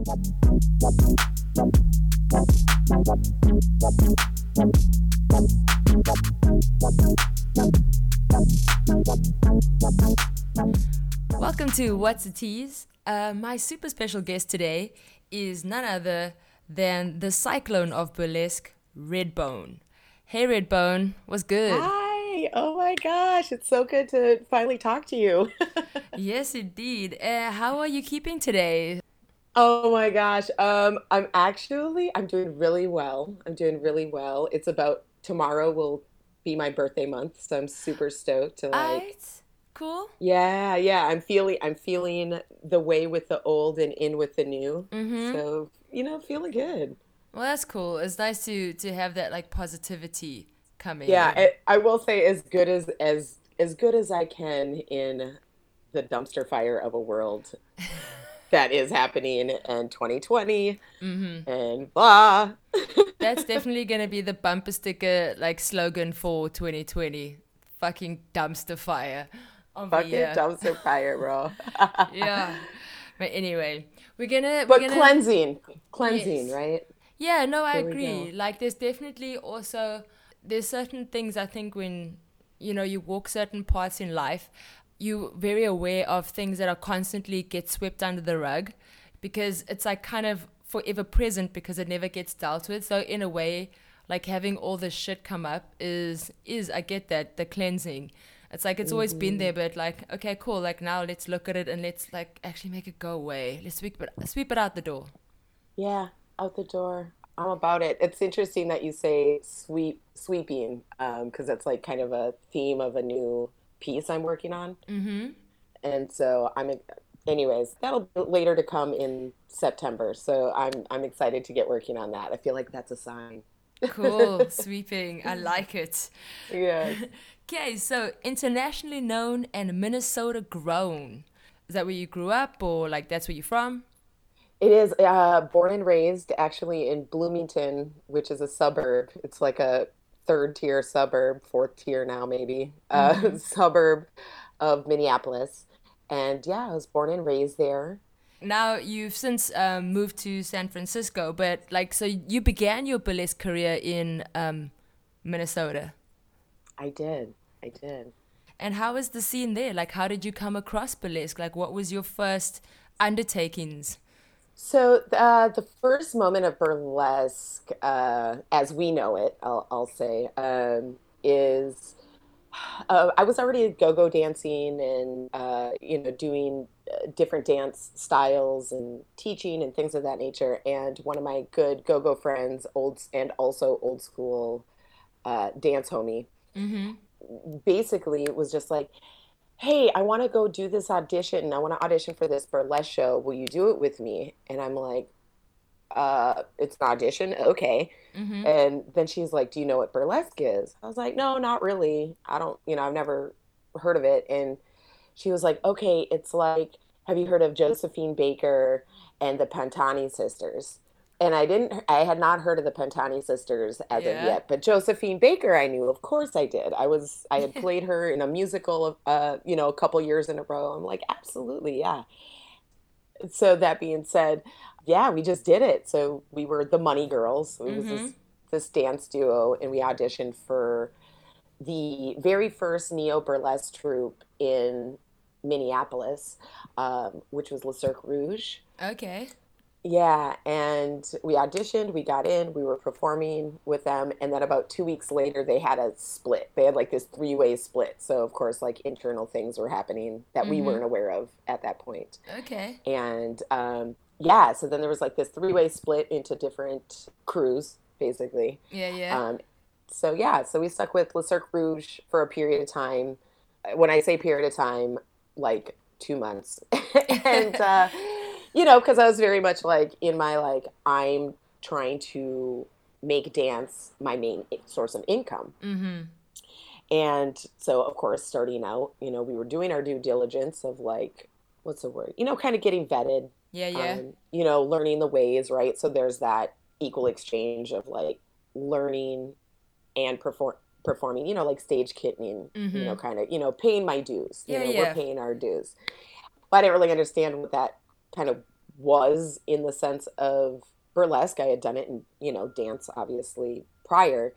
Welcome to What's a Tease. Uh, my super special guest today is none other than the cyclone of burlesque, Redbone. Hey, Redbone, what's good? Hi. Oh my gosh, it's so good to finally talk to you. yes, indeed. Uh, how are you keeping today? Oh my gosh. Um, I'm actually I'm doing really well. I'm doing really well. It's about tomorrow will be my birthday month, so I'm super stoked to like cool. Yeah, yeah. I'm feeling I'm feeling the way with the old and in with the new. Mm-hmm. So you know, feeling good. Well, that's cool. It's nice to to have that like positivity coming. Yeah, I, I will say as good as as as good as I can in the dumpster fire of a world that is happening in 2020 mm-hmm. and blah. That's definitely gonna be the bumper sticker like slogan for 2020. Fucking dumpster fire. Fucking dumpster fire, bro. yeah. But anyway, we're gonna. But we're gonna, cleansing, cleansing, yes. right? Yeah. No, I agree. Like, there's definitely also there's certain things I think when you know you walk certain parts in life, you very aware of things that are constantly get swept under the rug, because it's like kind of forever present because it never gets dealt with. So in a way, like having all this shit come up is is I get that the cleansing it's like it's always mm-hmm. been there, but like, okay, cool. Like now, let's look at it and let's like actually make it go away. Let's sweep it, sweep it out the door. Yeah, out the door. I'm about it. It's interesting that you say sweep sweeping, because um, it's like kind of a theme of a new piece I'm working on. Mm-hmm. And so I'm, anyways, that'll be later to come in September. So I'm I'm excited to get working on that. I feel like that's a sign. cool sweeping i like it yeah Okay, so internationally known and Minnesota grown. Is that where you grew up, or like that's where you're from? It is uh, born and raised actually in Bloomington, which is a suburb. It's like a third tier suburb, fourth tier now maybe, uh, mm-hmm. suburb of Minneapolis. And yeah, I was born and raised there. Now you've since um, moved to San Francisco, but like, so you began your burlesque career in um, Minnesota. I did. I did. And how was the scene there? Like, how did you come across burlesque? Like, what was your first undertakings? So uh, the first moment of burlesque, uh, as we know it, I'll, I'll say, um, is uh, I was already go-go dancing and uh, you know doing uh, different dance styles and teaching and things of that nature. And one of my good go-go friends, old and also old school uh, dance homie, mm-hmm basically was just like, hey, I want to go do this audition. I want to audition for this burlesque show. Will you do it with me? And I'm like, uh, it's an audition. Okay. Mm-hmm. And then she's like, do you know what burlesque is? I was like, no, not really. I don't, you know, I've never heard of it. And she was like, okay, it's like, have you heard of Josephine Baker and the Pantani sisters? And I didn't I had not heard of the Pantani sisters as yeah. of yet, but Josephine Baker I knew, of course I did. I was I had played her in a musical of uh, you know, a couple years in a row. I'm like, absolutely, yeah. So that being said, yeah, we just did it. So we were the Money Girls. It was mm-hmm. this, this dance duo and we auditioned for the very first neo burlesque troupe in Minneapolis, um, which was Le Cirque Rouge. Okay. Yeah, and we auditioned, we got in, we were performing with them, and then about two weeks later, they had a split. They had like this three way split. So, of course, like internal things were happening that mm-hmm. we weren't aware of at that point. Okay. And um, yeah, so then there was like this three way split into different crews, basically. Yeah, yeah. Um, so, yeah, so we stuck with Le Cirque Rouge for a period of time. When I say period of time, like two months. and, uh, you know, because I was very much like in my like I'm trying to make dance my main source of income. Mm-hmm. And so, of course, starting out, you know, we were doing our due diligence of like, what's the word? You know, kind of getting vetted. Yeah, yeah. Um, you know, learning the ways, right? So there's that equal exchange of like learning and perform performing, you know, like stage kittening, mm-hmm. you know, mm-hmm. kind of, you know, paying my dues. You yeah, know, yeah. we're paying our dues. But I didn't really understand what that kind of was in the sense of burlesque. I had done it in, you know, dance obviously prior.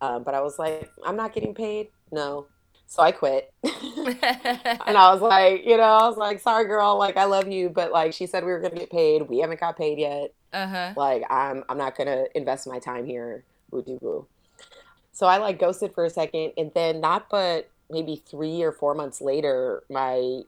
Um, but I was like, I'm not getting paid. No. So I quit. and I was like, you know, I was like, sorry, girl. Like, I love you. But like, she said we were going to get paid. We haven't got paid yet. Uh-huh. Like, I'm, I'm not going to invest my time here. Woo doo. So I like ghosted for a second. And then, not but maybe three or four months later, my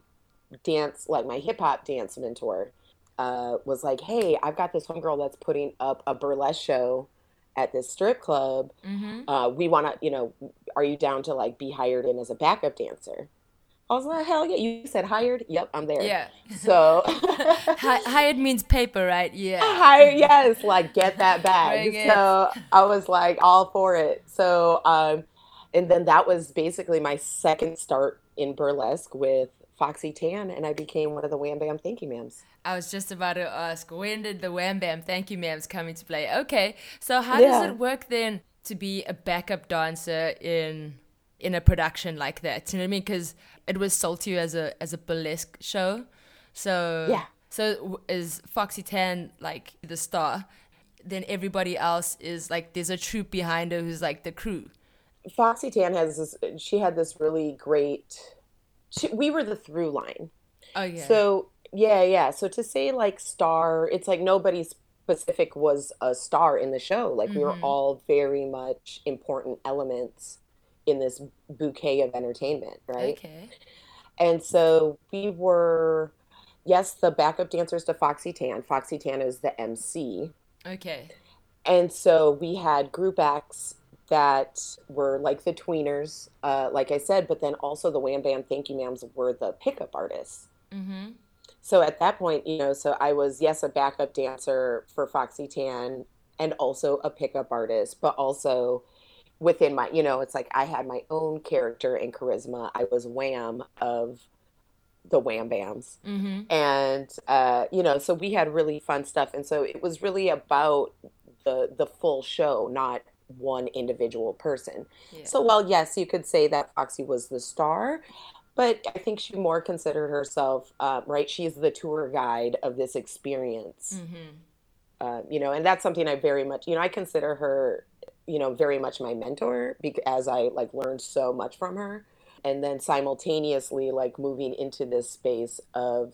dance, like my hip hop dance mentor, uh, was like, hey, I've got this homegirl that's putting up a burlesque show at this strip club. Mm-hmm. Uh, we want to, you know, are you down to like be hired in as a backup dancer? I was like, hell yeah. You said hired? Yep, I'm there. Yeah. So hired means paper, right? Yeah. Hired, yes. Like get that bag. so I was like all for it. So, um, and then that was basically my second start in burlesque with Foxy Tann, and I became one of the Wham Bam Thank You Mams. I was just about to ask, when did the Wham Bam Thank You Mams come into play? Okay, so how yeah. does it work then to be a backup dancer in in a production like that? You know what I mean? Because it was sold to you as a as a burlesque show, so yeah. So is Foxy Tann like the star? Then everybody else is like there's a troupe behind her who's like the crew. Foxy Tann has this. She had this really great we were the through line. Oh yeah. So yeah, yeah. So to say like star, it's like nobody specific was a star in the show. Like mm-hmm. we were mm-hmm. all very much important elements in this bouquet of entertainment, right? Okay. And so we were, yes, the backup dancers to Foxy Tann. Foxy Tann is the MC. Okay. And so we had group acts that were like the tweeners, uh, like I said, but then also the Wham Bam Thank You Ma'ams were the pickup artists. Mm-hmm. So at that point, you know, so I was, yes, a backup dancer for Foxy Tann and also a pickup artist, but also within my, you know, it's like I had my own character and charisma. I was Wham of the Wham Bams. Mm-hmm. And, uh, you know, so we had really fun stuff. And so it was really about the the full show, not one individual person. Yeah. So, well, yes, you could say that Foxy was the star, but I think she more considered herself, uh, right? She's the tour guide of this experience. Mm-hmm. Uh, you know, and that's something I very much, you know, I consider her, you know, very much my mentor because I like learned so much from her. And then simultaneously, like moving into this space of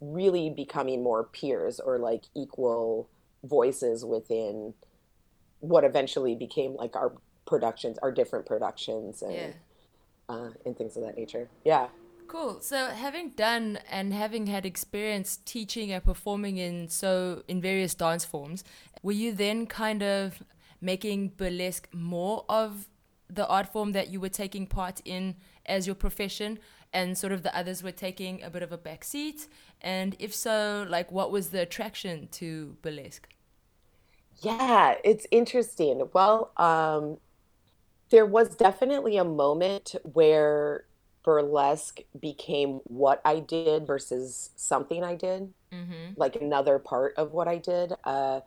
really becoming more peers or like equal voices within what eventually became like our productions, our different productions, and yeah. uh, and things of that nature. Yeah. Cool. So, having done and having had experience teaching and performing in so in various dance forms, were you then kind of making burlesque more of the art form that you were taking part in as your profession, and sort of the others were taking a bit of a back seat? And if so, like, what was the attraction to burlesque? Yeah, it's interesting. Well, um, there was definitely a moment where burlesque became what I did versus something I did, mm-hmm. like another part of what I did. Uh,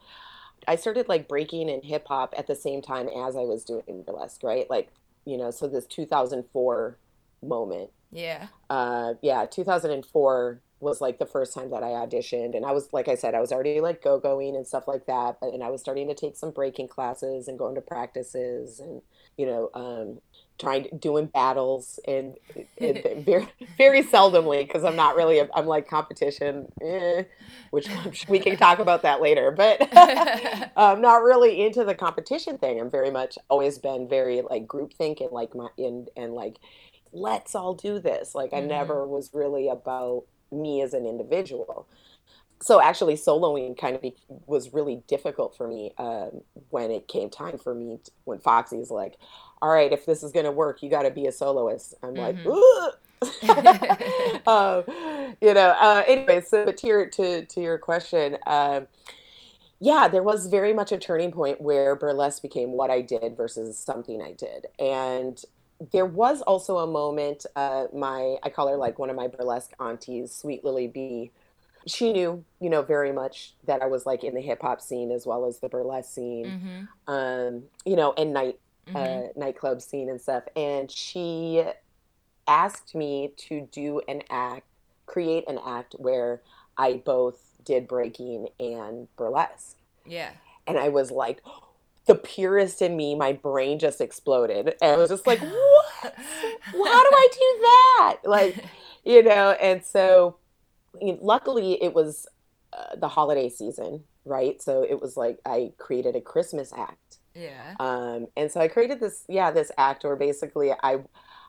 I started like breaking in hip hop at the same time as I was doing burlesque, right? Like, you know, so this 2004 moment. Yeah. Uh, yeah, 2004 was like the first time that I auditioned. And I was, like I said, I was already like go going and stuff like that. But, and I was starting to take some breaking classes and going to practices and, you know, um, trying doing battles and, and very very seldomly because I'm not really a, I'm like competition, eh, which we can talk about that later. But I'm not really into the competition thing. I'm very much always been very like group think and like my and and like let's all do this. Like I mm-hmm. never was really about me as an individual. So actually, soloing kind of be, was really difficult for me um, when it came time for me. To, when Foxy's like, "All right, if this is going to work, you got to be a soloist." I'm mm-hmm. like, um, you know. Uh, anyway, so to your to to your question, uh, yeah, there was very much a turning point where burlesque became what I did versus something I did, and there was also a moment uh, my i call her like one of my burlesque aunties sweet lily b she knew you know very much that i was like in the hip-hop scene as well as the burlesque scene mm-hmm. um, you know and night mm-hmm. uh, nightclub scene and stuff and she asked me to do an act create an act where i both did breaking and burlesque. Yeah. And I was like, the purest in me, my brain just exploded. And I was just like, what? How do I do that? Like, you know, and so you know, luckily it was uh, the holiday season, right? So it was like I created a Christmas act. Yeah. Um, and so I created this, yeah, this act where basically I,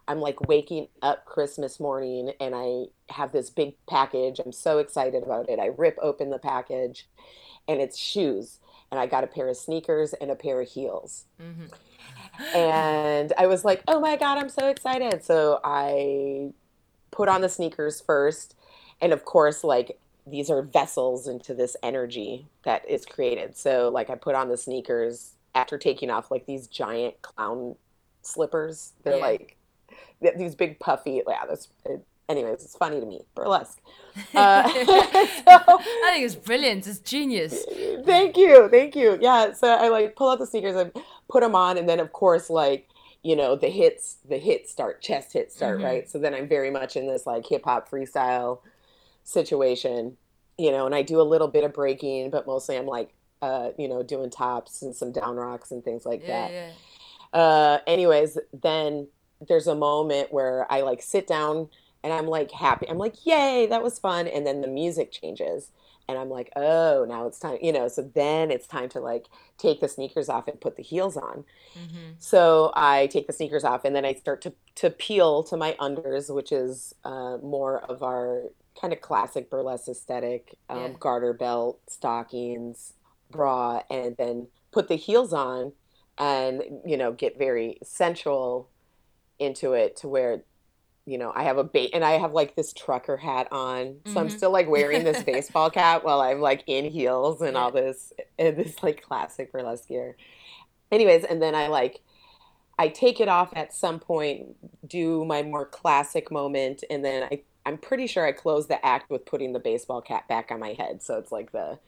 I'm like waking up Christmas morning and I have this big package. I'm so excited about it. I rip open the package and it's shoes and I got a pair of sneakers and a pair of heels. Mm-hmm. and I was like, oh my God, I'm so excited. So I put on the sneakers first. And of course, like these are vessels into this energy that is created. So, like, I put on the sneakers after taking off like these giant clown slippers. They're yeah. like these big puffy, yeah, that's anyways, it's funny to me. Burlesque. Uh, so, I think it's brilliant. It's genius. Thank you, thank you. Yeah, so I like pull out the sneakers and put them on, and then of course, like you know, the hits, the hits start, chest hits start, mm-hmm. right? So then I'm very much in this like hip hop freestyle situation, you know, and I do a little bit of breaking, but mostly I'm like, uh, you know, doing tops and some down rocks and things like yeah, that. Yeah. Uh, anyways, then there's a moment where I like sit down and I'm like happy. I'm like, yay, that was fun. And then the music changes. And I'm like, oh, now it's time, you know. So then it's time to like take the sneakers off and put the heels on. Mm-hmm. So I take the sneakers off and then I start to to peel to my unders, which is uh, more of our kind of classic burlesque aesthetic, um, yeah. garter belt, stockings, bra, and then put the heels on and you know get very sensual into it to where you know, I have a bait and I have like this trucker hat on. Mm-hmm. So I'm mm-hmm. still like wearing this baseball cap while I'm like in heels and yeah. all this and this like classic burlesque gear. Anyways, and then I like I take it off at some point, do my more classic moment, and then I I'm pretty sure I close the act with putting the baseball cap back on my head. So it's like the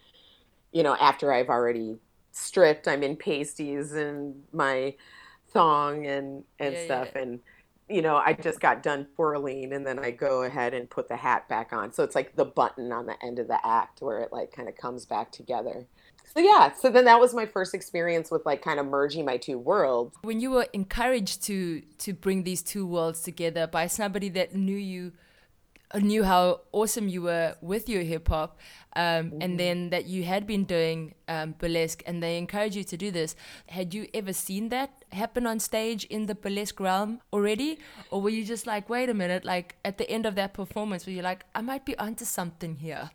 you know, after I've already stripped, I'm in pasties and my thong and and yeah, stuff yeah. and you know, I just got done twirling and then I go ahead and put the hat back on. So it's like the button on the end of the act where it like kind of comes back together. So yeah, so then that was my first experience with like kind of merging my two worlds. When you were encouraged to to bring these two worlds together by somebody that knew you knew how awesome you were with your hip hop, um, mm-hmm. and then that you had been doing um, burlesque, and they encouraged you to do this. Had you ever seen that happen on stage in the burlesque realm already, or were you just like, wait a minute, like at the end of that performance, were you like, I might be onto something here?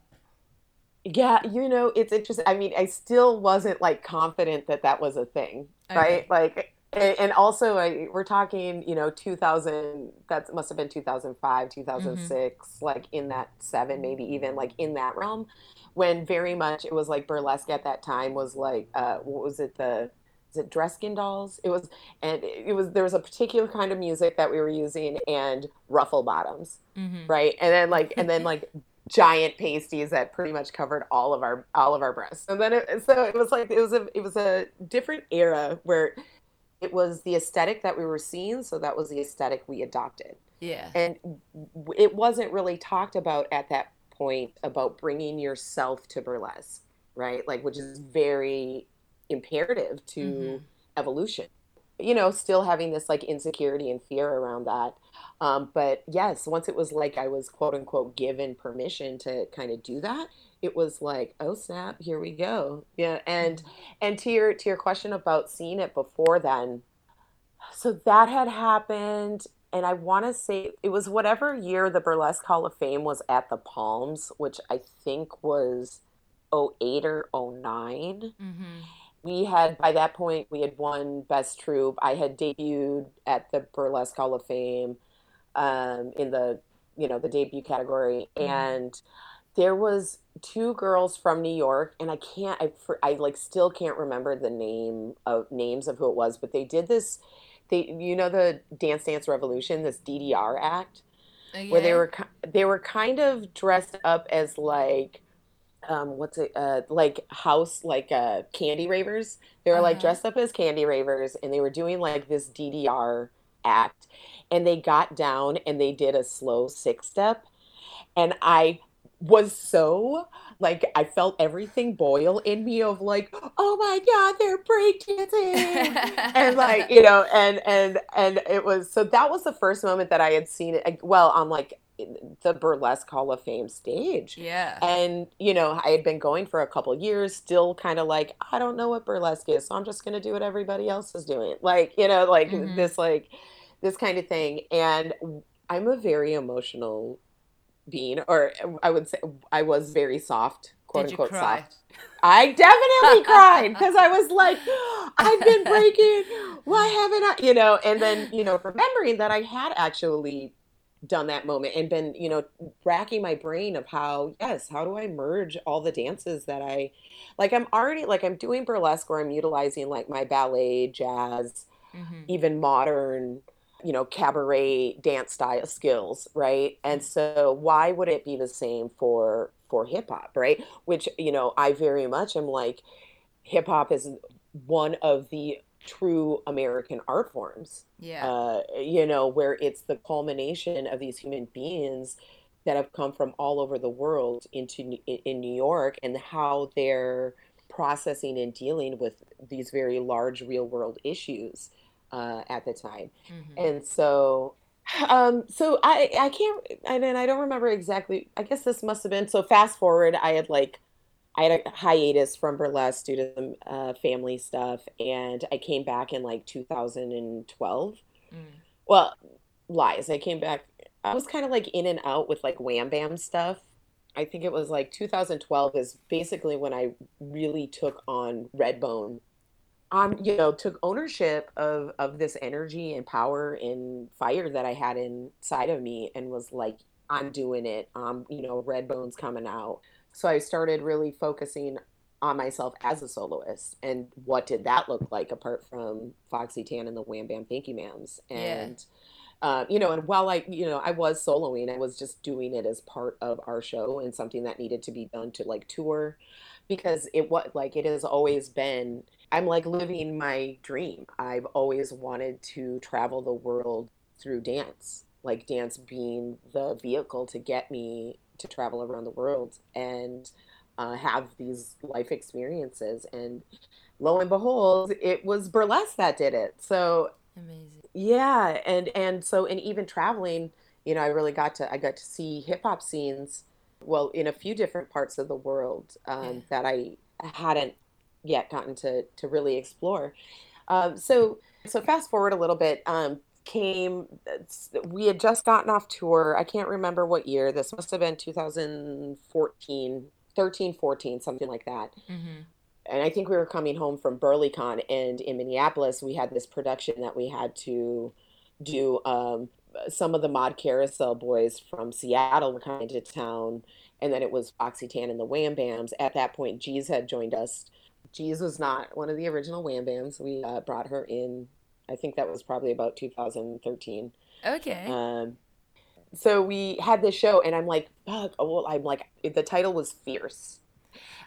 Yeah, you know, it's interesting. I mean, I still wasn't like confident that that was a thing, okay. right? Like and, and also I, we're talking you know 2000 that must have been 2005 2006 mm-hmm. like in that seven maybe even like in that realm when very much it was like burlesque at that time was like uh what was it the is it Dresden Dolls? It was, and it was there was a particular kind of music that we were using, and ruffle bottoms, mm-hmm. right? And then like, and then like giant pasties that pretty much covered all of our all of our breasts. And then it, so it was like it was a it was a different era where it was the aesthetic that we were seeing so that was the aesthetic we adopted. Yeah. And it wasn't really talked about at that point about bringing yourself to burlesque right? Like which is very imperative to mm-hmm. evolution you know still having this like insecurity and fear around that um, but yes once it was like i was quote unquote given permission to kind of do that it was like, oh snap, here we go. Yeah, and mm-hmm. and to your to your question about seeing it before then, so that had happened, and I want to say it was whatever year the Burlesque Hall of Fame was at the Palms, which I think was 08 or 9 mm-hmm. We had by that point we had won Best Troupe. I had debuted at the Burlesque Hall of Fame um, in the you know the debut category, mm-hmm. and there was two girls from New York, and I can't, I, for, I like still can't remember the name of names of who it was, but they did this. They, you know, the Dance Dance Revolution, this DDR act, oh, yeah. where they were they were kind of dressed up as like, um, what's it, uh, like house like uh, candy ravers. They were uh-huh. like dressed up as candy ravers, and they were doing like this DDR act, and they got down and they did a slow six step, and I was so like I felt everything boil in me of like, oh my god, they're breakdancing, and like you know, and and and it was so that was the first moment that I had seen it. Well, on like the burlesque hall of fame stage yeah and you know i had been going for a couple years still kind of like i don't know what burlesque is so i'm just going to do what everybody else is doing like you know like mm-hmm. this like this kind of thing and i'm a very emotional being, or I would say I was very soft, quote Did unquote soft. I definitely cried because I was like, I've been breaking. Why haven't I? You know, and then you know, remembering that I had actually done that moment and been you know racking my brain of how yes how do i merge all the dances that i like i'm already like i'm doing burlesque where i'm utilizing like my ballet jazz mm-hmm. even modern you know, cabaret dance style skills, right? And so why would it be the same for for hip hop, right? Which, you know, I very much am like hip hop is one of the true American art forms. Yeah. Uh, you know, where it's the culmination of these human beings that have come from all over the world into in New York and how they're processing and dealing with these very large real world issues uh, at the time. Mm-hmm. And so um so i i can't and then i don't remember exactly i guess this must have been so fast forward i had like i had a hiatus from burlesque due to some uh, family stuff and i came back in like 2012 mm. well lies i came back i was kind of like in and out with like wham bam stuff i think it was like 2012 is basically when i really took on redbone um, you know, took ownership of of this energy and power and fire that I had inside of me, and was like, I'm doing it. Um, you know, Red Bones coming out. So I started really focusing on myself as a soloist, and what did that look like apart from Foxy Tann and the Wham Bam Thank You Ma'ams, and. Yeah. Uh, you know, and while I, you know, I was soloing, I was just doing it as part of our show and something that needed to be done to like tour because it was like it has always been I'm like living my dream. I've always wanted to travel the world through dance, like dance being the vehicle to get me to travel around the world and uh, have these life experiences. And lo and behold, it was burlesque that did it. So amazing. Yeah, and and so and even traveling, you know, I really got to I got to see hip hop scenes, well, in a few different parts of the world um, yeah. that I hadn't yet gotten to to really explore. Um, so so fast forward a little bit. Um, came we had just gotten off tour. I can't remember what year. This must have been 2014, 13, 14, something like that. Mm-hmm. And I think we were coming home from BurlyCon, and in Minneapolis, we had this production that we had to do. Um, some of the Mod Carousel boys from Seattle were coming to town, and then it was Foxy Tann and the Wham Bams. At that point, G's had joined us Jeez was not one of the original Wham Bams. We uh, brought her in. I think that was probably about 2013. Okay. Um, so we had this show, and I'm like, fuck. Oh, well, I'm like, the title was Fierce.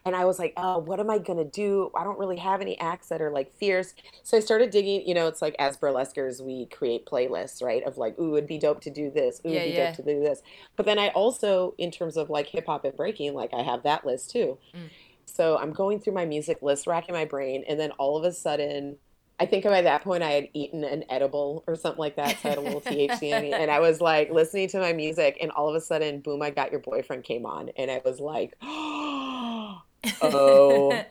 And I was like, oh, what am I going to do? I don't really have any acts that are like fierce. So I started digging, you know, it's like as burlesquers, we create playlists, right? Of like, ooh, it'd be dope to do this. Ooh, yeah, it'd be yeah. dope to do this. But then I also, in terms of like hip hop and breaking, like I have that list too. Mm. So I'm going through my music list, racking my brain, and then all of a sudden, I think by that point I had eaten an edible or something like that, so I had a little THC in me, and I was like listening to my music, and all of a sudden, boom! I got your boyfriend came on, and I was like, oh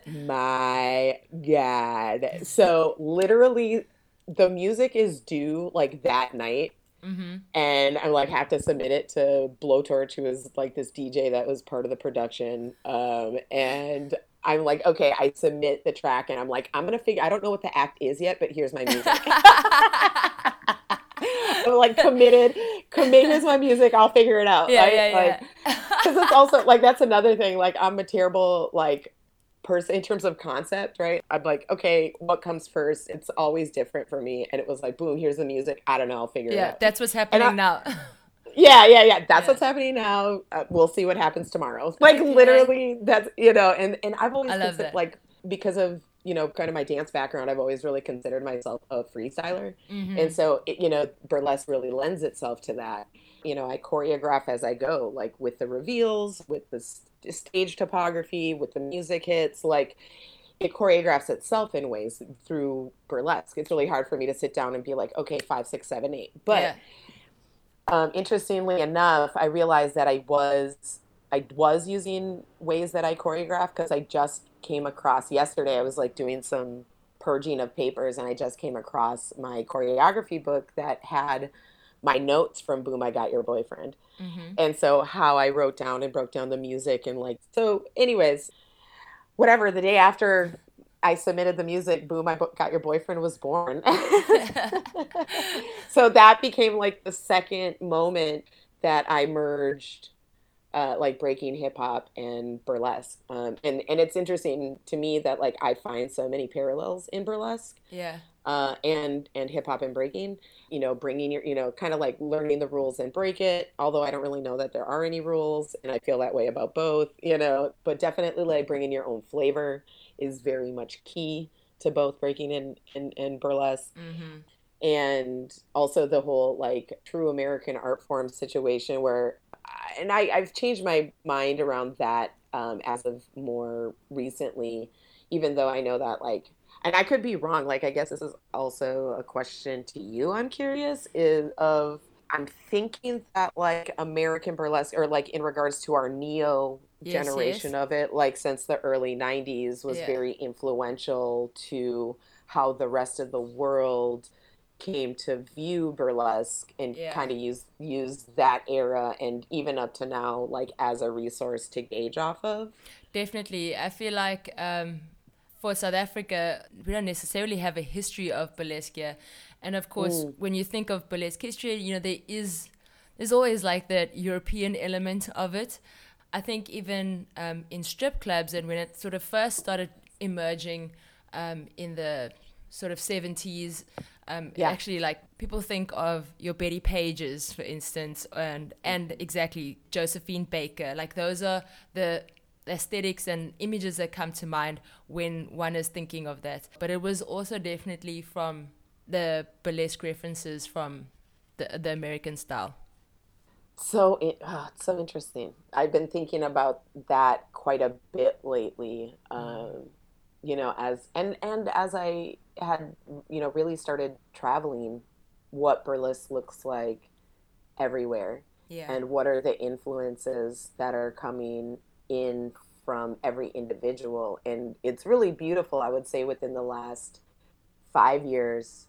my god! So literally, the music is due like that night Mm-hmm. And I like have to submit it to Blowtorch, who is like this DJ that was part of the production. Um, and I'm like, okay, I submit the track, and I'm like, I'm gonna figure. I don't know what the act is yet, but here's my music. I'm like committed. Commit is my music. I'll figure it out. Yeah, right? yeah, yeah. Because it's also like that's another thing. Like I'm a terrible like person in terms of concept, right? I'm like, okay, what comes first? It's always different for me. And it was like, boom, here's the music. I don't know, I'll figure yeah, it out. that's what's happening I, now. yeah, yeah, yeah. That's yeah. what's happening now. Uh, we'll see what happens tomorrow. Like literally, that's you know, and and I've always considered, like because of you know kind of my dance background, I've always really considered myself a freestyler, mm-hmm. and so it, you know, burlesque really lends itself to that. You know, I choreograph as I go, like with the reveals, with the stage topography with the music hits like it choreographs itself in ways through burlesque it's really hard for me to sit down and be like okay five six seven eight but yeah. Um, interestingly enough i realized that i was i was using ways that i choreograph because i just came across yesterday i was like doing some purging of papers and i just came across my choreography book that had my notes from boom i got your boyfriend mm-hmm. and so how i wrote down and broke down the music and like so anyways whatever the day after I submitted the music, boom, I got your boyfriend was born. so that became like the second moment that I merged uh, like breaking hip hop and burlesque. Um, and and it's interesting to me that like I find so many parallels in burlesque. Yeah. Uh, and and hip hop and breaking, you know, bringing your, you know, kind of like learning the rules and break it. Although I don't really know that there are any rules, and I feel that way about both, you know. But definitely like bringing your own flavor is very much key to both breaking and and, and burlesque. Mm-hmm and also the whole like true American art form situation where and I, I've changed my mind around that um, as of more recently, even though I know that like, and I could be wrong. Like, I guess this is also a question to you. I'm curious is of I'm thinking that like American burlesque or like in regards to our neo yes, generation yes. of it, like since the early 90s was yeah. very influential to how the rest of the world came to view burlesque and yeah. kind of use use that era and even up to now like as a resource to gauge off of definitely i feel like um, for south africa we don't necessarily have a history of burlesque here and of course mm. when you think of burlesque history you know there is there's always like that european element of it i think even um, in strip clubs and when it sort of first started emerging um, in the sort of 70s um, yeah. Actually, like people think of your Bettie Pages, for instance, and and exactly Josephine Baker. Like those are the aesthetics and images that come to mind when one is thinking of that. But it was also definitely from the burlesque references from the the American style. So it, oh, it's so interesting. I've been thinking about that quite a bit lately. Um, you know, as and and as I had you know really started traveling what burlesque looks like everywhere yeah. and what are the influences that are coming in from every individual and it's really beautiful i would say within the last five years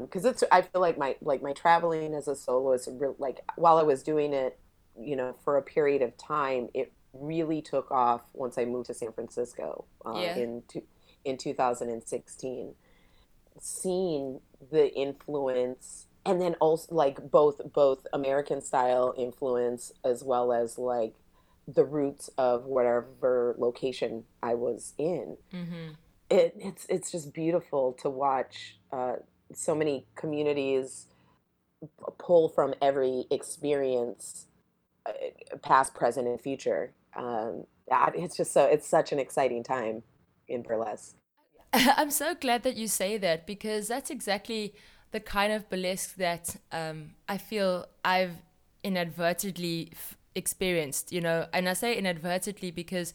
because um, it's i feel like my like my traveling as a soloist like while i was doing it you know for a period of time it really took off once i moved to san francisco uh, yeah. in in 2016 seeing the influence and then also like both both american style influence as well as like the roots of whatever location i was in mm-hmm. it, it's it's just beautiful to watch uh, so many communities pull from every experience uh, past present and future um, it's just so it's such an exciting time in burlesque. I'm so glad that you say that because that's exactly the kind of burlesque that um, I feel I've inadvertently f- experienced, you know. And I say inadvertently because,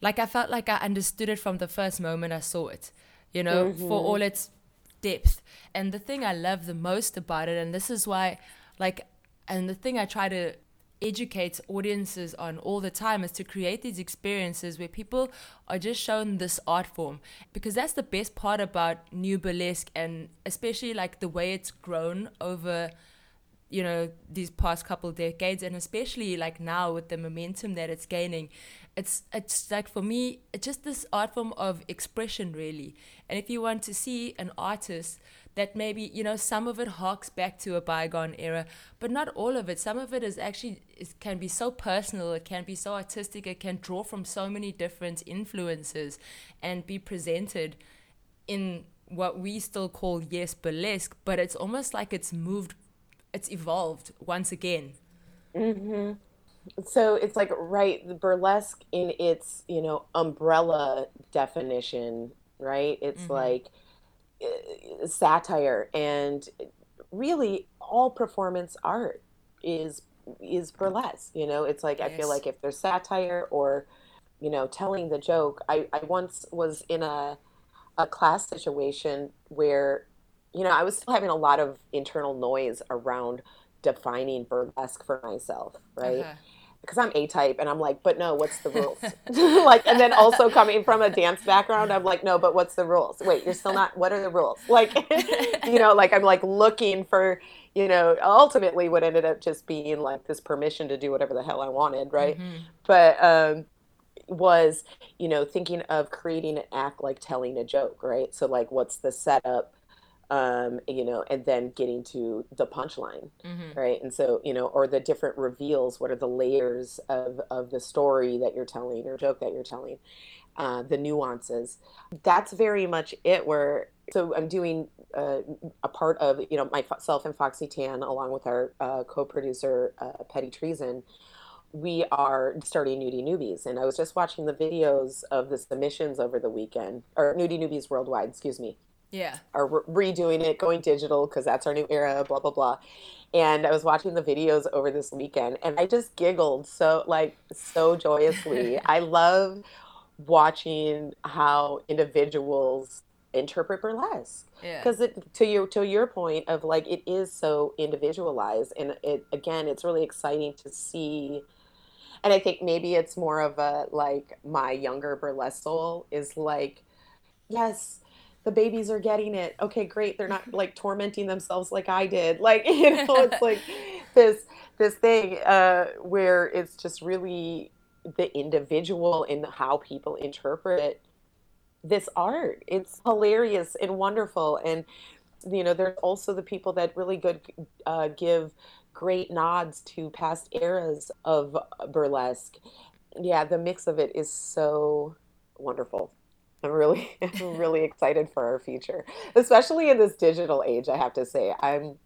like, I felt like I understood it from the first moment I saw it, you know, mm-hmm. for all its depth. And the thing I love the most about it, and this is why, like, and the thing I try to educate audiences on all the time is to create these experiences where people are just shown this art form because that's the best part about new burlesque and especially like the way it's grown over you know these past couple decades and especially like now with the momentum that it's gaining it's it's like for me it's just this art form of expression really. And if you want to see an artist that maybe you know some of it harks back to a bygone era but not all of it. Some of it is actually it can be so personal it can be so artistic it can draw from so many different influences and be presented in what we still call yes burlesque but it's almost like it's moved it's evolved once again mm-hmm. so it's like right the burlesque in its you know umbrella definition right it's mm-hmm. like satire and really all performance art is is burlesque. You know, it's like I feel like if there's satire or, you know, telling the joke. I, I once was in a a class situation where, you know, I was still having a lot of internal noise around defining burlesque for myself, right? Uh-huh. because I'm A type and I'm like, but no, what's the rules? like, and then also coming from a dance background, I'm like, no, but what's the rules? Wait, you're still not, what are the rules? Like, you know, like I'm like looking for, you know, ultimately what ended up just being like this permission to do whatever the hell I wanted, right? Mhm. But, um, was, you know, thinking of creating an act like telling a joke, right? So, like, what's the setup? Um, you know, and then getting to the punchline Mhm. right? And so you know or the different reveals what are the layers of of the story that you're telling or joke that you're telling uh, the nuances. That's very much it where so i'm doing uh, a part of you know myself and foxy tann along with our uh, co-producer uh, petty treason we are starting nudie newbies. And i was just watching the videos of the submissions over the weekend or nudie newbies worldwide excuse me Yeah. are re- redoing it, going digital because that's our new era, blah blah blah. And I was watching the videos over this weekend, and I just giggled so like so joyously. I love watching how individuals interpret burlesque Yeah. because it to your to your point of like it is so individualized, and it again, it's really exciting to see. And I think maybe it's more of a like my younger burlesque soul is like yes the babies are getting it. Okay great. They're not like tormenting themselves like i did. Like you know it's like this this thing uh where it's just really the individual in how people interpret this art. It's hilarious and wonderful. And you know there's also the people that really good uh, give great nods to past eras of burlesque. Yeah the mix of it is so wonderful i'm really i'm really excited for our future especially in this digital age i have to say. I'm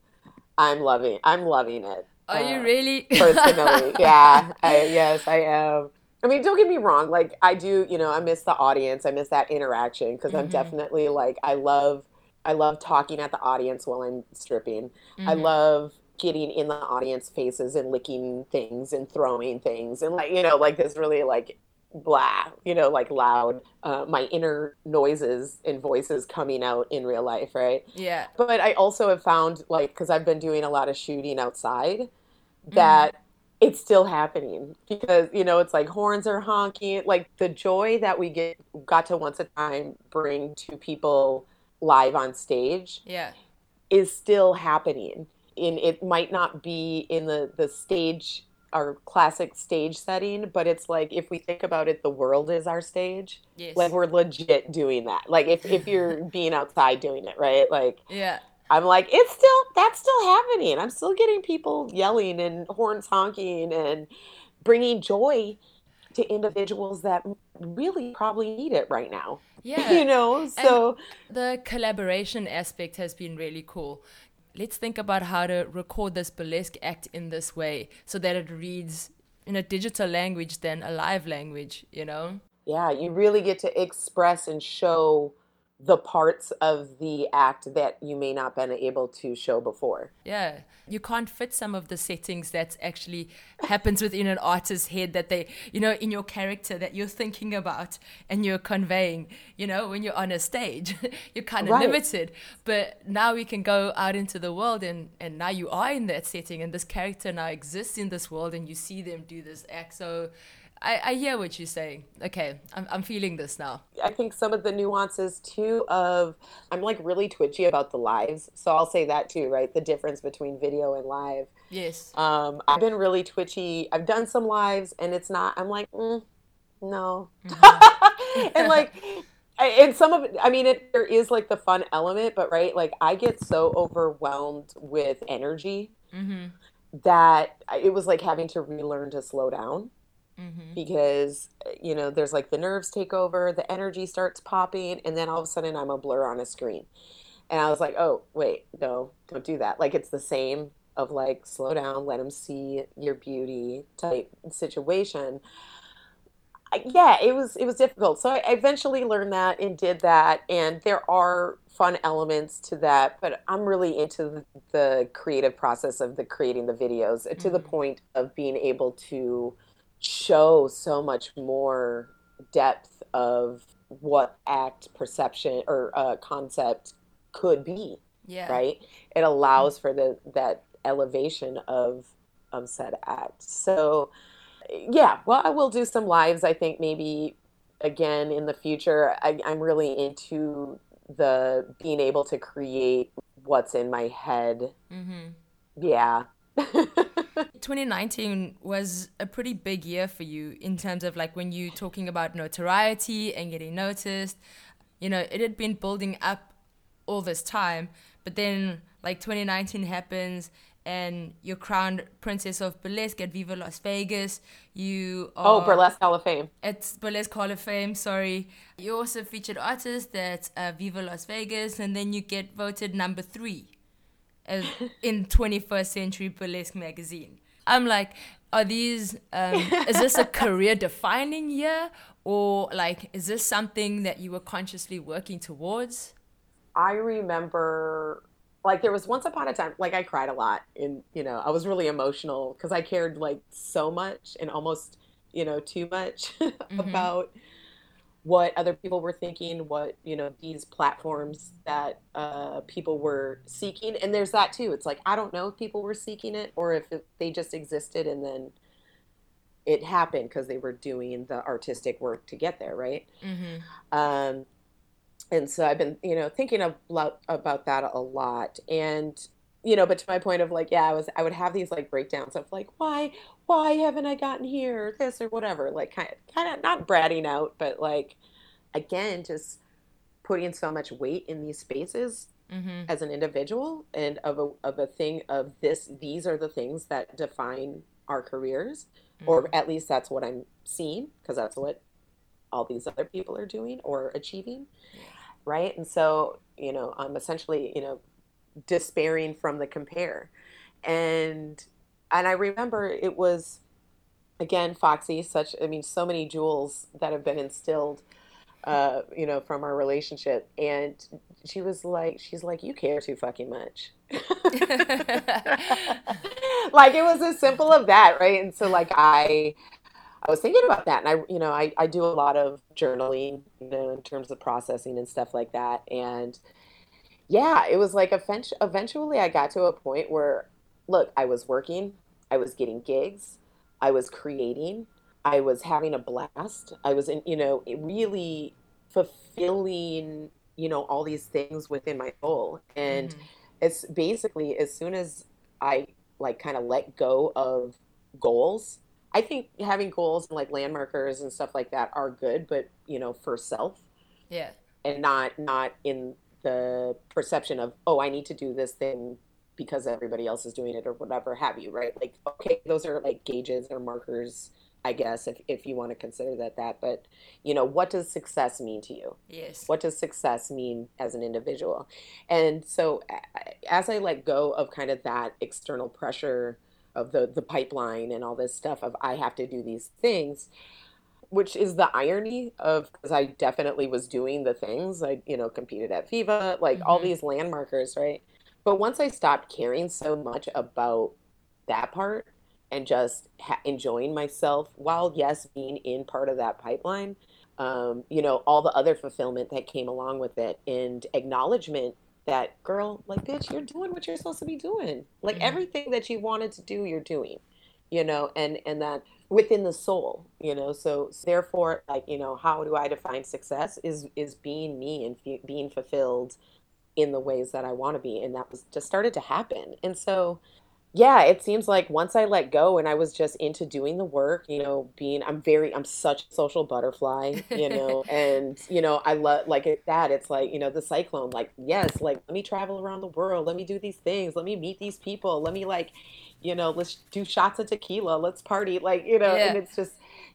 i'm loving i'm loving it Are you uh, really? personally. Yeah I, yes i am. I mean don't get me wrong like i do you know i miss the audience i miss that interaction because i'm hmm definitely like i love i love talking at the audience while i'm stripping. I hmm love getting in the audience faces and licking things and throwing things and like you know like this really like blah you know like loud uh, my inner noises and voices coming out in real life right Yeah. but I also have found, like, because I've been doing a lot of shooting outside, hmm that it's still happening because, you know, it's like horns are honking. Like the joy that we get got to once a time bring to people live on stage Yeah. is still happening. And it might not be in the the stage our classic stage setting, but it's like if we think about it, the world is our stage. Yes. Like we're legit doing that. Like if if you're being outside doing it, right? Like Yeah. I'm like, it's still that's still happening. I'm still getting people yelling and horns honking and bringing joy to individuals that really probably need it right now. Yeah. You know, And so the collaboration aspect has been really cool. Let's think about how to record this burlesque act in this way so that it reads in a digital language than a live language, you know? yeah, you really get to express and show the parts of the act that you may not been able to show before. Yeah, you can't fit some of the settings that actually happens within an artist's head that they, you know, in your character that you're thinking about and you're conveying. You know, when you're on a stage, you're kind of Right. limited. But now we can go out into the world and and now you are in that setting and this character now exists in this world and you see them do this act. So I, I hear what you're saying. Okay, I'm I'm feeling this now. I think some of the nuances too of I'm like really twitchy about the lives. So I'll say that too, right? The difference between video and live. Yes. Um, I've been really twitchy. I've done some lives and it's not, I'm like, mm, no. and like, and some of it, I mean, it, there is like the fun element, but right, like I get so overwhelmed with energy Mm-hmm. that it was like having to relearn to slow down Mm-hmm. because, you know, there's like the nerves take over, the energy starts popping, and then all of a sudden I'm a blur on a screen. And I was like, oh, wait, no, don't do that. Like, it's the same of like, slow down, let them see your beauty type situation. yeah, it was it was difficult. So I eventually learned that and did that, and there are fun elements to that. But I'm really into the, the creative process of the creating the videos mm-hmm. to the mm-hmm. point of being able to show so much more depth of what act perception or uh, concept could be. Yeah. Right. It allows for the that elevation of um said act. So yeah, well, I will do some lives. I think maybe again in the future. I, I'm really into the being able to create what's in my head. Mm-hmm. Yeah. 2019 was a pretty big year for you in terms of like when you talking about notoriety and getting noticed. You know, it had been building up all this time, but then like 2019 happens and you're crowned Princess of Burlesque at Viva Las Vegas. You oh, are, oh Burlesque Hall of Fame. It's Burlesque Hall of Fame. Sorry, you also featured artist at uh, Viva Las Vegas, and then you get voted number three, as in 21st Century Burlesque magazine. I'm like, are these? Um, is this a career-defining year, or like, is this something that you were consciously working towards? I remember like there was once upon a time like i cried a lot and you know i was really emotional because i cared like so much and almost you know too much mm-hmm. about what other people were thinking what you know these platforms that uh, people were seeking and there's that too it's like i don't know if people were seeking it or if it, they just existed and then it happened because they were doing the artistic work to get there right mm-hmm. um, and so I've been, you know, thinking of, about that a lot. And, you know, but to my point of like, yeah, I was, I would have these like breakdowns of like, why, why haven't I gotten here, or this or whatever, like kind of, kind of not bratting out, but like, again, just putting so much weight in these spaces mm-hmm. as an individual and of a, of a thing of this, these are the things that define our careers, mm-hmm. or at least that's what I'm seeing because that's what all these other people are doing or achieving. Right? And so, you know, I'm essentially, you know, despairing from the compare. And and I remember it was again Foxy, such I mean, so many jewels that have been instilled uh, you know, from our relationship. And she was like, she's like, you care too fucking much. like it was as simple of that, right? And so like I I was thinking about that, and I, you know, I, I do a lot of journaling, you know, in terms of processing and stuff like that. And yeah, it was like eventually I got to a point where, look, I was working, I was getting gigs, I was creating, I was having a blast, I was in, you know, really fulfilling, you know, all these things within my soul. And mm-hmm. it's basically as soon as I like kind of let go of goals I think having goals and like landmarkers and stuff like that are good, but you know, for self. Yeah. And not not in the perception of, oh, I need to do this thing because everybody else is doing it or whatever have you, right? Like, okay, those are like gauges or markers, I guess, if, if you want to consider that that. But, you know, what does success mean to you? Yes. What does success mean as an individual? And so as I let go of kind of that external pressure of the the pipeline and all this stuff of I have to do these things which is the irony of because I definitely was doing the things I you know competed at Viva like mm-hmm. all these landmarkers right but once I stopped caring so much about that part and just ha- enjoying myself while yes being in part of that pipeline um, you know all the other fulfillment that came along with it and acknowledgement that girl, like, bitch, you're doing what you're supposed to be doing. Like mm-hmm. everything that you wanted to do, you're doing, you know, and, and that within the soul, you know, so, so therefore, like, you know, how do I define success is, is being me and f- being fulfilled in the ways that I want to be. And that was just started to happen. And so, yeah, it seems like once I let go and I was just into doing the work, you know, being I'm very I'm such a social butterfly, you know, and you know, I love like that. It's like, you know, the cyclone, like, yes, like let me travel around the world, let me do these things, let me meet these people, let me like, you know, let's do shots of tequila, let's party, like, you know, yeah. and it's just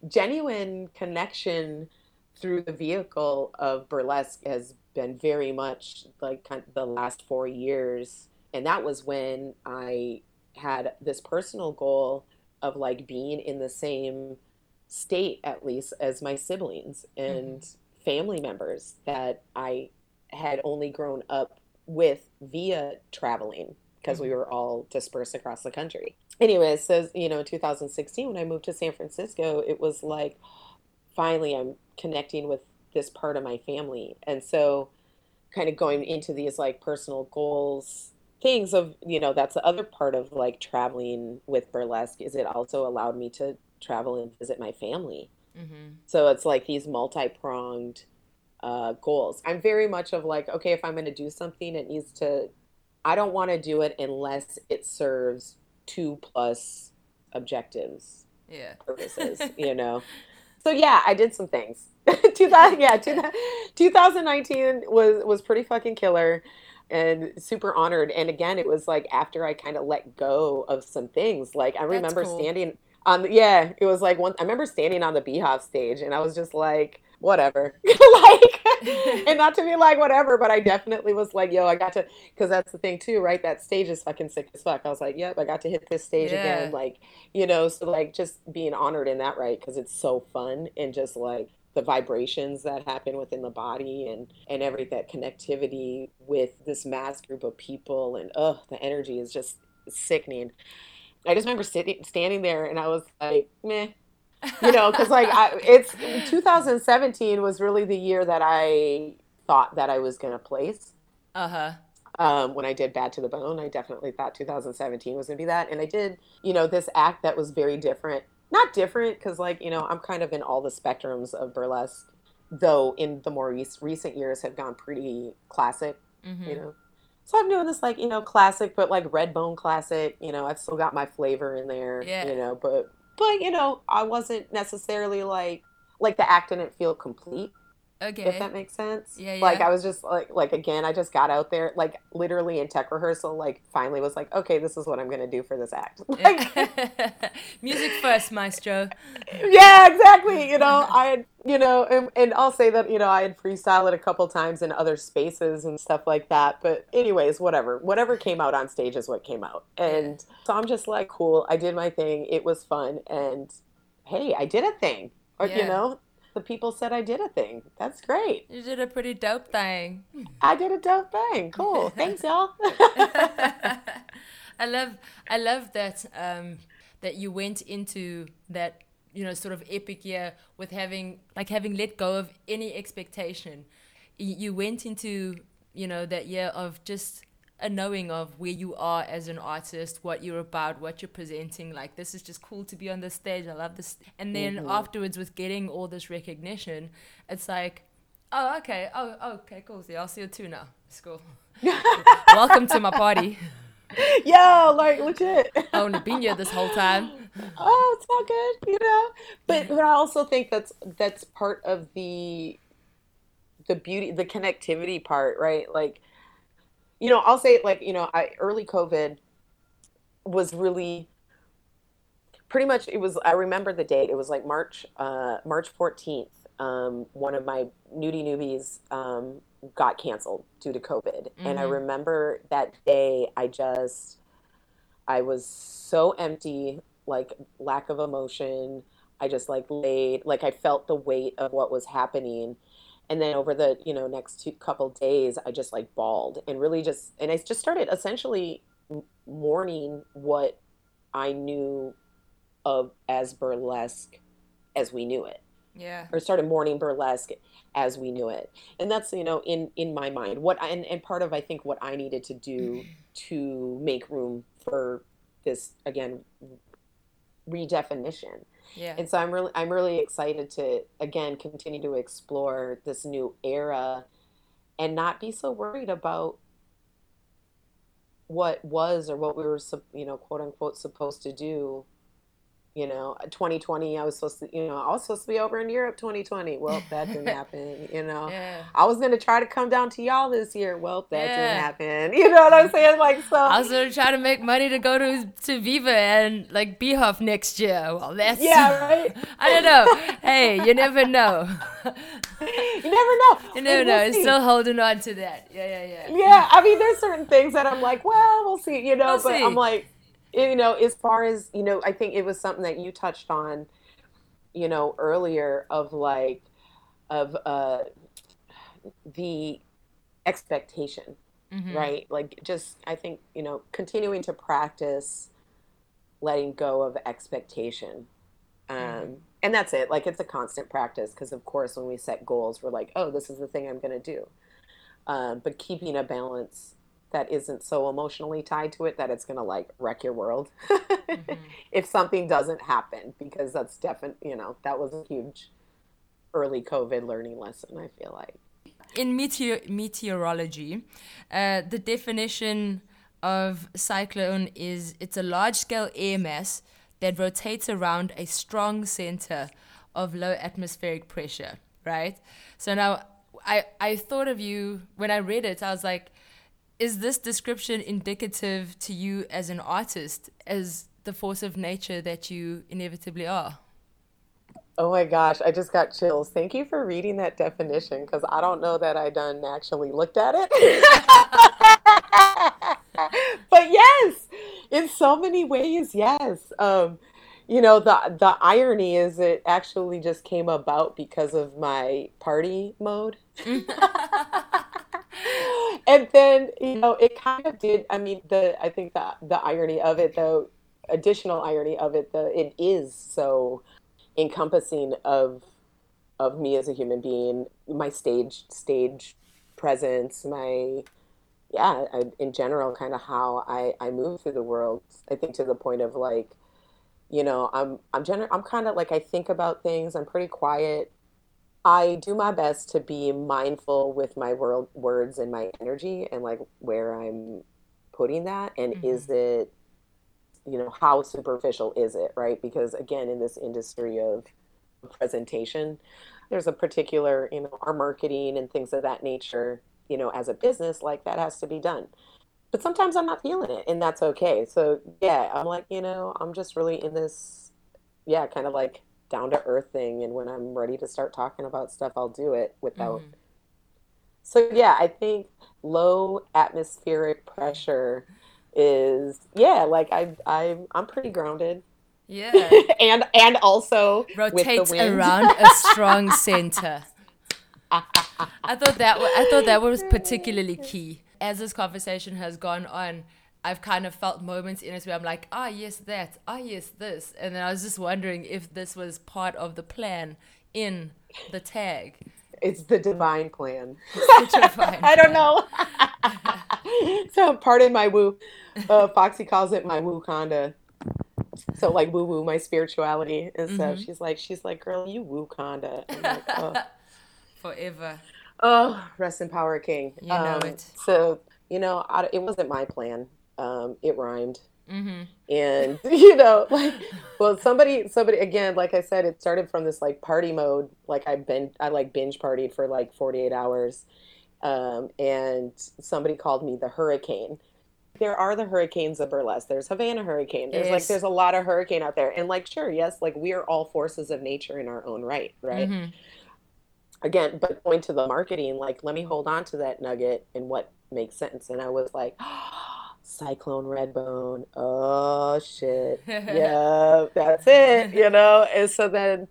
genuine connection through the vehicle of burlesque has been very much like kind of the last four years. And that was when I had this personal goal of like being in the same state at least as my siblings and mm-hmm. family members that I had only grown up with via traveling because mm-hmm. we were all dispersed across the country. Anyway, so you know, in 2016 when I moved to San Francisco, it was like finally I'm connecting with this part of my family. And so kind of going into these like personal goals things of you know that's the other part of like traveling with burlesque is it also allowed me to travel and visit my family mm-hmm. so it's like these multi-pronged uh, goals i'm very much of like okay if i'm going to do something it needs to i don't want to do it unless it serves two plus objectives yeah purposes you know so yeah i did some things 2000 yeah 2019 was was pretty fucking killer and super honored. And again, it was like after I kind of let go of some things. Like I remember cool. standing on the, yeah, it was like one I remember standing on the BHoF stage and I was just like, whatever. like and not to be like whatever, but I definitely was like, yo, I got to because that's the thing too, right? That stage is fucking sick as fuck. I was like, yep, I got to hit this stage yeah. again. Like, you know, so like just being honored in that right because it's so fun and just like the vibrations that happen within the body and and every that connectivity with this mass group of people and oh the energy is just sickening i just remember sitting standing there and i was like meh you know because like I, it's 2017 was really the year that i thought that i was going to place uh-huh um, when I did Bad to the Bone, I definitely thought 2017 was going to be that. And I did, you know, this act that was very different not different because like you know i'm kind of in all the spectrums of burlesque though in the more re- recent years have gone pretty classic mm-hmm. you know so i'm doing this like you know classic but like red bone classic you know i've still got my flavor in there yeah. you know but but you know i wasn't necessarily like like the act didn't feel complete Okay. If that makes sense. Yeah, yeah. Like I was just like like again, I just got out there like literally in tech rehearsal, like finally was like, okay, this is what I'm gonna do for this act. Like music first, maestro. Yeah, exactly. You know, I had you know, and, and I'll say that, you know, I had freestyled it a couple times in other spaces and stuff like that. But anyways, whatever. Whatever came out on stage is what came out. And so I'm just like, cool, I did my thing. It was fun and hey, I did a thing. Or yeah. you know, the people said I did a thing. That's great. You did a pretty dope thing. I did a dope thing. Cool. Thanks, y'all. I love I love that um, that you went into that you know sort of epic year with having like having let go of any expectation. You went into you know that year of just a knowing of where you are as an artist, what you're about, what you're presenting. Like this is just cool to be on the stage. I love this. And then mm-hmm. afterwards, with getting all this recognition, it's like, oh okay, oh, oh okay, cool. See, I'll see you too now. It's cool. Welcome to my party. Yo, like legit. I only been here this whole time. Oh, it's all good, you know. But but I also think that's that's part of the the beauty, the connectivity part, right? Like you know, I'll say like, you know, I early COVID was really pretty much it was I remember the date. It was like March uh March 14th. Um, one of my nudie newbies um, got canceled due to COVID. Mm-hmm. And I mm-hmm. remember that day I just I was so empty, like lack of emotion. I just like laid like I felt the weight of what was happening and then over the you know next two couple days i just like bawled and really just and i just started essentially mourning what i knew of as burlesque as we knew it. Yeah. Or started mourning burlesque as we knew it. And that's you know in in my mind. What I, and, and part of i think what i needed to do to make room for this again redefinition yeah. And so I'm really I'm really excited to again continue to explore this new era and not be so worried about what was or what we were you know quote unquote supposed to do you know uh, 2020 i was supposed to you know i was supposed to be over in europe 2020 well that didn't happen you know. Yeah. i was going to try to come down to y'all this year. Well that yeah. didn't happen you know what i'm saying? Like so i was going to try to make money to go to to viva and like BHoF next year. Well that's yeah right. I don't know. Hey you never know. You never know. You never know. we'll still holding on to that. Yeah yeah yeah. Yeah i mean there's certain things that i'm like well we'll see you know we'll but see. i'm like you know, as far as, you know, I think it was something that you touched on you know, earlier of like of uh the expectation, Mm-hmm. right? Like just I think, you know, continuing to practice letting go of expectation. Mm-hmm. Um and that's it. Like it's a constant practice because of course when we set goals, we're like, "Oh, this is the thing I'm going to do." Um, but keeping a balance that isn't so emotionally tied to it that it's going to like wreck your world Mm-hmm. if something doesn't happen because that's definitely you know that was a huge early covid learning lesson i feel like in meteor- meteorology, uh, the definition of cyclone is it's a large scale air mass that rotates around a strong center of low atmospheric pressure, right? So now I, I thought of you when I read it, I was like, is this description indicative to you as an artist, as the force of nature that you inevitably are? oh my gosh i just got chills. Thank you for reading that definition because i don't know that i done actually looked at it. But yes in so many ways yes. Um you know the the irony is it actually just came about because of my party mode and then you know it kind of did i mean the i think the the irony of it though additional irony of it the it is so encompassing of of me as a human being my stage stage presence my yeah I, in general kind of how i i move through the world i think to the point of like you know i'm i'm gener- i'm kind of like i think about things i'm pretty quiet I do my best to be mindful with my world words and my energy and like where I'm putting that and is Mm-hmm. it you know how superficial is it right? Because again in this industry of presentation there's a particular you know our marketing and things of that nature you know as a business like that has to be done. But sometimes I'm not feeling it and that's okay. So yeah I'm like you know I'm just really in this yeah, kind of like down to earth thing. And when I'm ready to start talking about stuff, I'll do it without. Mm-hmm. So yeah, I think low atmospheric pressure is yeah, like I I I'm pretty grounded. Yeah. and and also with the rotates wind. around a strong center. I thought that I thought that was particularly key. As this conversation has gone on, I've kind of felt moments in it where I'm like, ah, yes, that, ah, yes, this, and then I was just wondering if this was part of the plan in the tag. It's the divine plan. It's such a fine I don't know. so pardon my woo. Uh, Foxy calls it my woo conda. So like woo woo my spirituality and stuff. Mm-hmm. She's like she's like girl you woo conda. I'm like oh Forever. oh rest in power king. You know Um, it. so you know I, it wasn't my plan. Um, it rhymed. Mm-hmm. and you know like well somebody somebody again like I said it started from this like party mode. Like I've been I like binge partied for like 48 hours. Um, and somebody called me the hurricane. There are the hurricanes of burlesque. There's havana hurricane. There's like there's a lot of hurricane out there. And like sure yes like we are all forces of nature in our own right right? Mm-hmm. again but going to the marketing like let me hold on to that nugget and what makes sense. And i was like cyclone redbone. Oh shit. Yeah that's it you know? And so then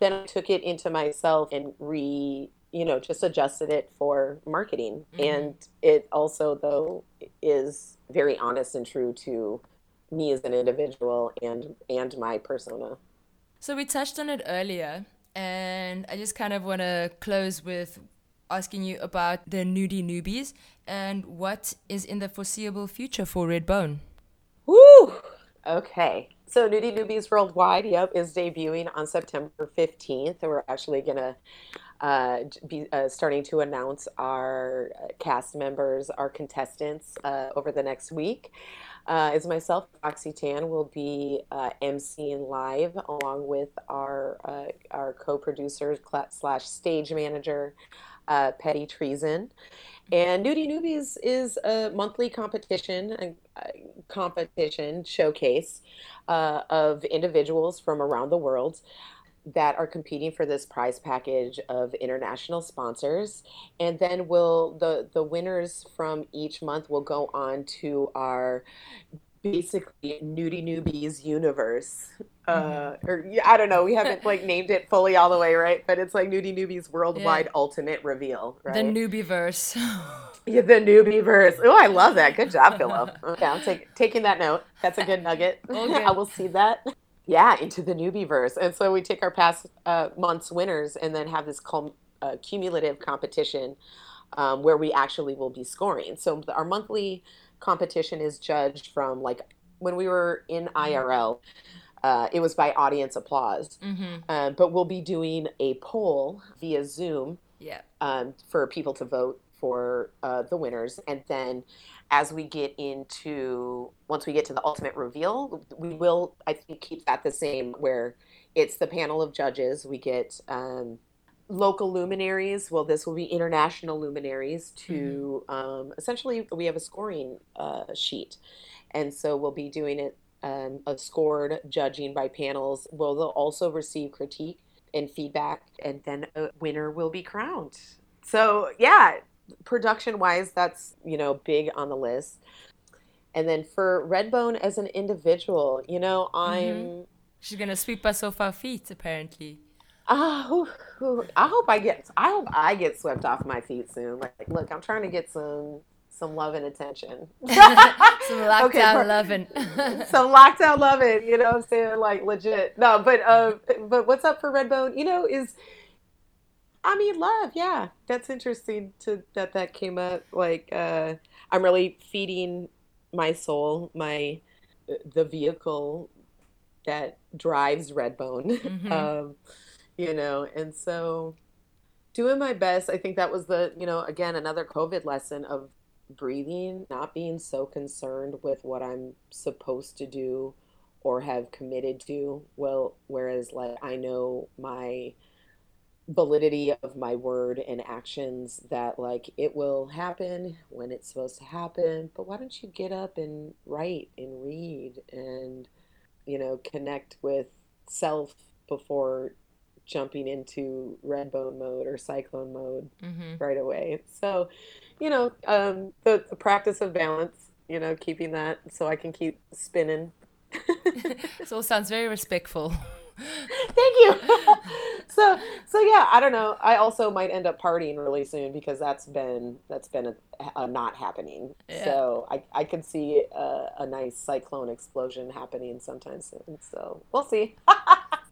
then i took it into myself and re you know just adjusted it for marketing. Mm-hmm. and it also though is very honest and true to me as an individual and and my persona. So we touched on it earlier, and I just kind of want to close with asking you about the nudie newbies and what is in the foreseeable future for Redbone. Woo! Okay. So Nudie Newbies Worldwide, yep, is debuting on September 15th. We're actually going to uh, be uh, starting to announce our uh, cast members, our contestants uh, over the next week. Uh, as myself, Foxy Tann will be uh, emceeing live along with our uh, our co-producer slash stage manager, uh, Petty Treason. And Nudie Newbies is a monthly competition, a, competition showcase uh, of individuals from around the world that are competing for this prize package of international sponsors. And then will the the winners from each month will go on to our basically Nudie Newbies universe Uh, or I don't know. We haven't like named it fully all the way, right? But it's like Nudie Newbie's worldwide Yeah. ultimate reveal, right? The newbie verse. Yeah, the newbie verse. Oh, I love that. Good job, Philip. Okay, I'm take, taking that note. That's a good nugget. Good. I will see that. Yeah, into the newbie verse. And so we take our past uh, month's winners and then have this uh, cumulative competition um, where we actually will be scoring. So our monthly competition is judged from like when we were in IRL. Uh, it was by audience applause, mm-hmm. uh, but we'll be doing a poll via Zoom Yeah. um, for people to vote for uh, the winners. And then as we get into, once we get to the ultimate reveal, we will, I think, keep that the same where it's the panel of judges. We get um, local luminaries. Well, this will be international luminaries to um, essentially, we have a scoring uh, sheet. And so we'll be doing it um, a scored judging by panels. Well, they'll also receive critique and feedback, and then a winner will be crowned. So yeah, production wise, that's you know big on the list. And then for Redbone as an individual, you know, I'm She's gonna sweep us off our feet, apparently. whew, I hope I get I hope I get swept off my feet soon. Like, look, I'm trying to get some some love and attention. Some lockdown Okay, loving. some lockdown love it, you know what I'm saying? Like legit. No, but uh but what's up for Redbone, you know, is I mean love, yeah. That's interesting to that that came up. Like uh I'm really feeding my soul, my the vehicle that drives Redbone. Mhm. um, you know, and so doing my best. I think that was the, you know, again, another COVID lesson of breathing, not being so concerned with what I'm supposed to do or have committed to. Well, whereas like I know my validity of my word and actions that like it will happen when it's supposed to happen, but why don't you get up and write and read and you know, connect with self before jumping into red bone mode or cyclone mode hmm right away. So, you know, um, the, the practice of balance, you know, keeping that so I can keep spinning. This all sounds very respectful. Thank you. so, so yeah, I don't know. I also might end up partying really soon because that's been that's been a, a not happening. Yeah. So I I could see a, a nice cyclone explosion happening sometime soon. So we'll see.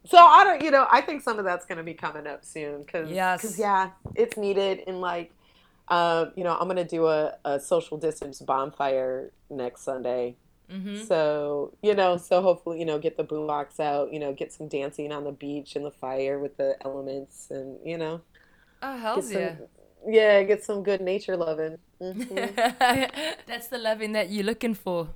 So I don't, you know, I think some of that's going to be coming up soon because Yes. yeah, it's needed. And like, um, you know, I'm going to do a, a social distance bonfire next Sunday. hmm So, you know, so hopefully, you know, get the boombox out, you know, get some dancing on the beach in the fire with the elements and, you know, Oh, get hell's some, yeah. yeah, get some good nature loving. Mhm. That's the loving that you're looking for.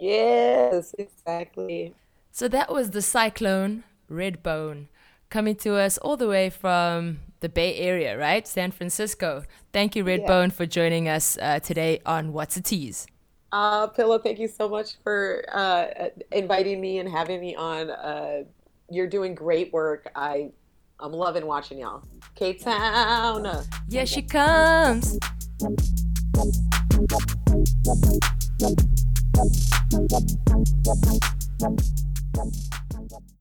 yes, exactly. So that was the cyclone Redbone coming to us all the way from the Bay Area, right? San Francisco. Thank you, Redbone, for joining us uh, today on What's a Tease. Uh, Pillow, thank you so much for uh, inviting me and having me on. Uh, you're doing great work. I, I'm loving watching y'all. Cape Town. Here she comes.